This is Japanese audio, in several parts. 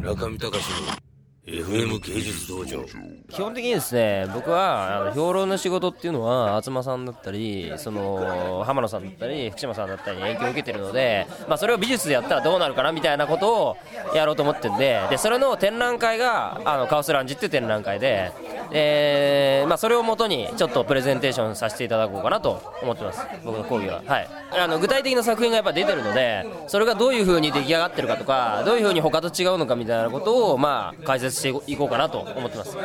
中見隆の FM 芸術道場。基本的にですね僕はあの評論の仕事っていうのは東さんだったりその浜野さんだったり福島さんだったりに影響を受けてるので、まあ、それを美術でやったらどうなるかなみたいなことをやろうと思ってるんででそれの展覧会があのカオスランジっていう展覧会でえーまあ、それをもとにちょっとプレゼンテーションさせていただこうかなと思ってます。僕の講義は、はい、あの具体的な作品がやっぱ出てるのでそれがどういう風に出来上がってるかとかどういう風に他と違うのかみたいなことをまあ解説していこうかなと思ってます。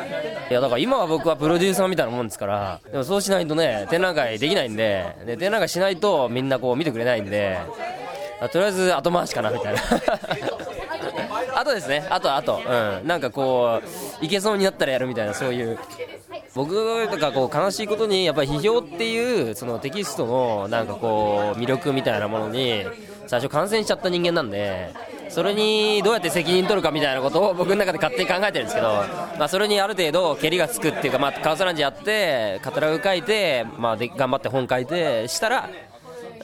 いやだから今は僕はプロデューサーみたいなもんですからでもそうしないとね展覧会できないんでで展覧会しないとみんなこう見てくれないんでとりあえず後回しかなみたいな。あとですね。あとあとうん。なんかこういけそうになったらやるみたいなそういう。僕とかこう悲しいことにやっぱり批評っていうそのテキストのなんかこう魅力みたいなものに最初感染しちゃった人間なんでそれにどうやって責任取るかみたいなことを僕の中で勝手に考えてるんですけど、まあ、それにある程度けりがつくっていうか、まあ、カウスランジやってカタログ書いて、まあ、で頑張って本書いてしたら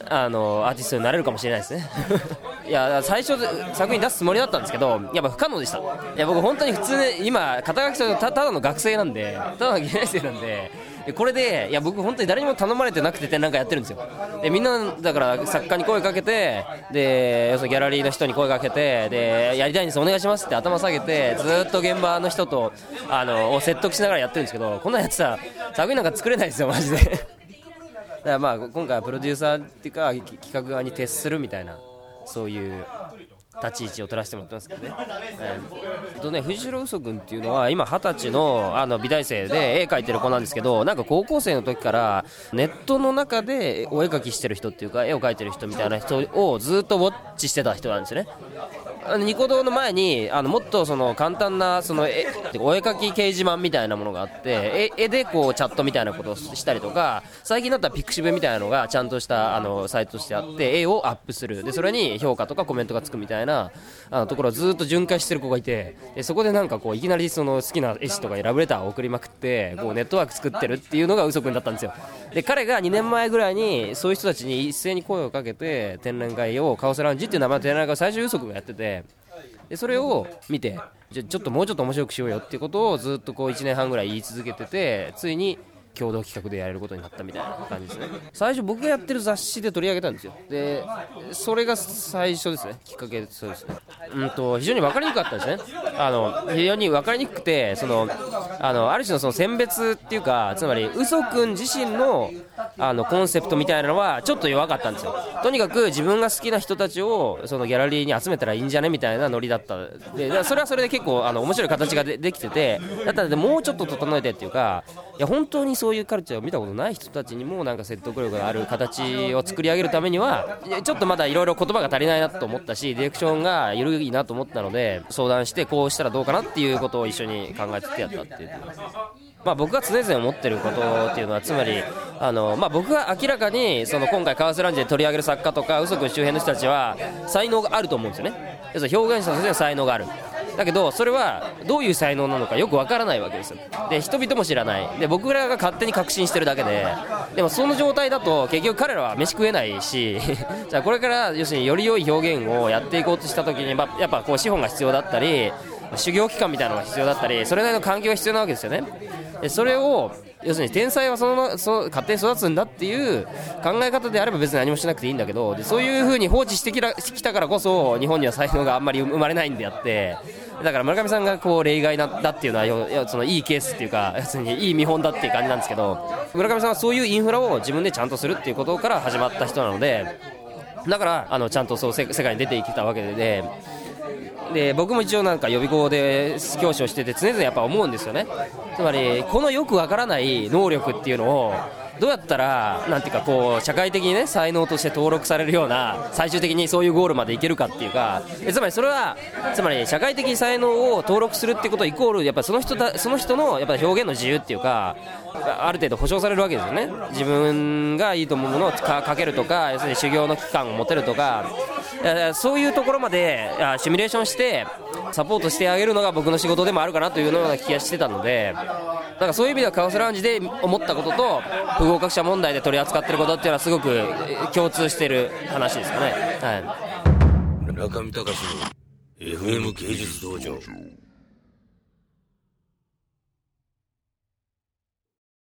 あのアーティストになれるかもしれないですね。いや最初作品出すつもりだったんですけどやっぱ不可能でした。いや僕本当に普通に今肩書きとたただの学生なんでただの芸大生なんでこれでいや僕本当に誰にも頼まれてなくて展覧会やってるんですよ。でみんなだから作家に声かけてで要するにギャラリーの人に声かけてでやりたいんですお願いしますって頭下げてずっと現場の人とあのを説得しながらやってるんですけどこんなんやってたら作品なんか作れないですよマジで。からまあ今回はプロデューサーっていうか企画側に徹するみたいなそういう立ち位置を取らせてもらってますけどね。えー、とね藤代嘘君っていうのは今二十歳のあの美大生で絵描いてる子なんですけどなんか高校生の時からネットの中でお絵描きしてる人っていうか絵を描いてる人みたいな人をずっとウォッチしてた人なんですよね。あのニコ動の前にあのもっとその簡単なその絵お絵描き掲示板みたいなものがあって絵でこうチャットみたいなことをしたりとか最近だったらピクシブみたいなのがちゃんとしたあのサイトとしてあって絵をアップする。でそれに評価とかコメントがつくみたいなあのところをずっと巡回してる子がいてでそこでなんかこういきなりその好きな絵師とかにラブレターを送りまくってこうネットワーク作ってるっていうのが嘘くんだったんですよ。で彼が2年前ぐらいにそういう人たちに一斉に声をかけて展覧会をカオスラウンジっていう名前の展覧会を最初嘘くんがやっててでそれを見てじゃちょっともうちょっと面白くしようよっていうことをずっとこう1年半ぐらい言い続けててついに共同企画でやれることになったみたいな感じですね。最初僕がやってる雑誌で取り上げたんですよ。でそれが最初ですね。きっかけそうですね。うんと非常に分かりにくかったですね。あの非常に分かりにくくてそのあのある種のその選別っていうかつまり嘘くん自身のあのコンセプトみたいなのはちょっと弱かったんですよ。とにかく自分が好きな人たちをそのギャラリーに集めたらいいんじゃねみたいなノリだった。でそれはそれで結構あの面白い形がでできててだったらもうちょっと整えてっていうかいや本当にそういうカルチャーを見たことない人たちにもなんか説得力がある形を作り上げるためにはちょっとまだいろいろ言葉が足りないなと思ったしディレクションが緩いなと思ったので相談してこうしたらどうかなっていうことを一緒に考えてやったっていう。まあ、僕が常々思ってることっていうのはつまりあの、まあ、僕が明らかにその今回カワスランジで取り上げる作家とか嘘くん周辺の人たちは才能があると思うんですよね。要するに表現者としての才能がある。だけどそれはどういう才能なのかよくわからないわけですよ。で人々も知らない。で僕らが勝手に確信してるだけででもその状態だと結局彼らは飯食えないし じゃあこれから要するにより良い表現をやっていこうとした時に、まあ、やっぱこう資本が必要だったり修行期間みたいなのが必要だったりそれなりの環境が必要なわけですよねでそれを要するに天才はそのそ勝手に育つんだっていう考え方であれば別に何もしなくていいんだけどでそういうふうに放置してきたからこそ日本には才能があんまり生まれないんであってだから村上さんがこう例外だっていうのはそのいいケースっていうか要するにいい見本だっていう感じなんですけど村上さんはそういうインフラを自分でちゃんとするっていうことから始まった人なのでだからあのちゃんとそう世界に出てきたわけで。で僕も一応なんか予備校で教師をしてて常々やっぱ思うんですよね。つまりこのよくわからない能力っていうのをどうやったらなんていうかこう社会的にね才能として登録されるような最終的にそういうゴールまでいけるかっていうかつまりそれはつまり社会的才能を登録するってことイコールやっぱその人だその人のやっぱ表現の自由っていうかある程度保障されるわけですよね。自分がいいと思うものをかけるとか要するに修行の期間を持てるとかそういうところまでシミュレーションしてサポートしてあげるのが僕の仕事でもあるかなというような気がしてたのでなんかそういう意味ではカオスラウンジで思ったことと不合格者問題で取り扱っていることっていうのはすごく共通してる話ですかね。はい、中見隆の FM 芸術道場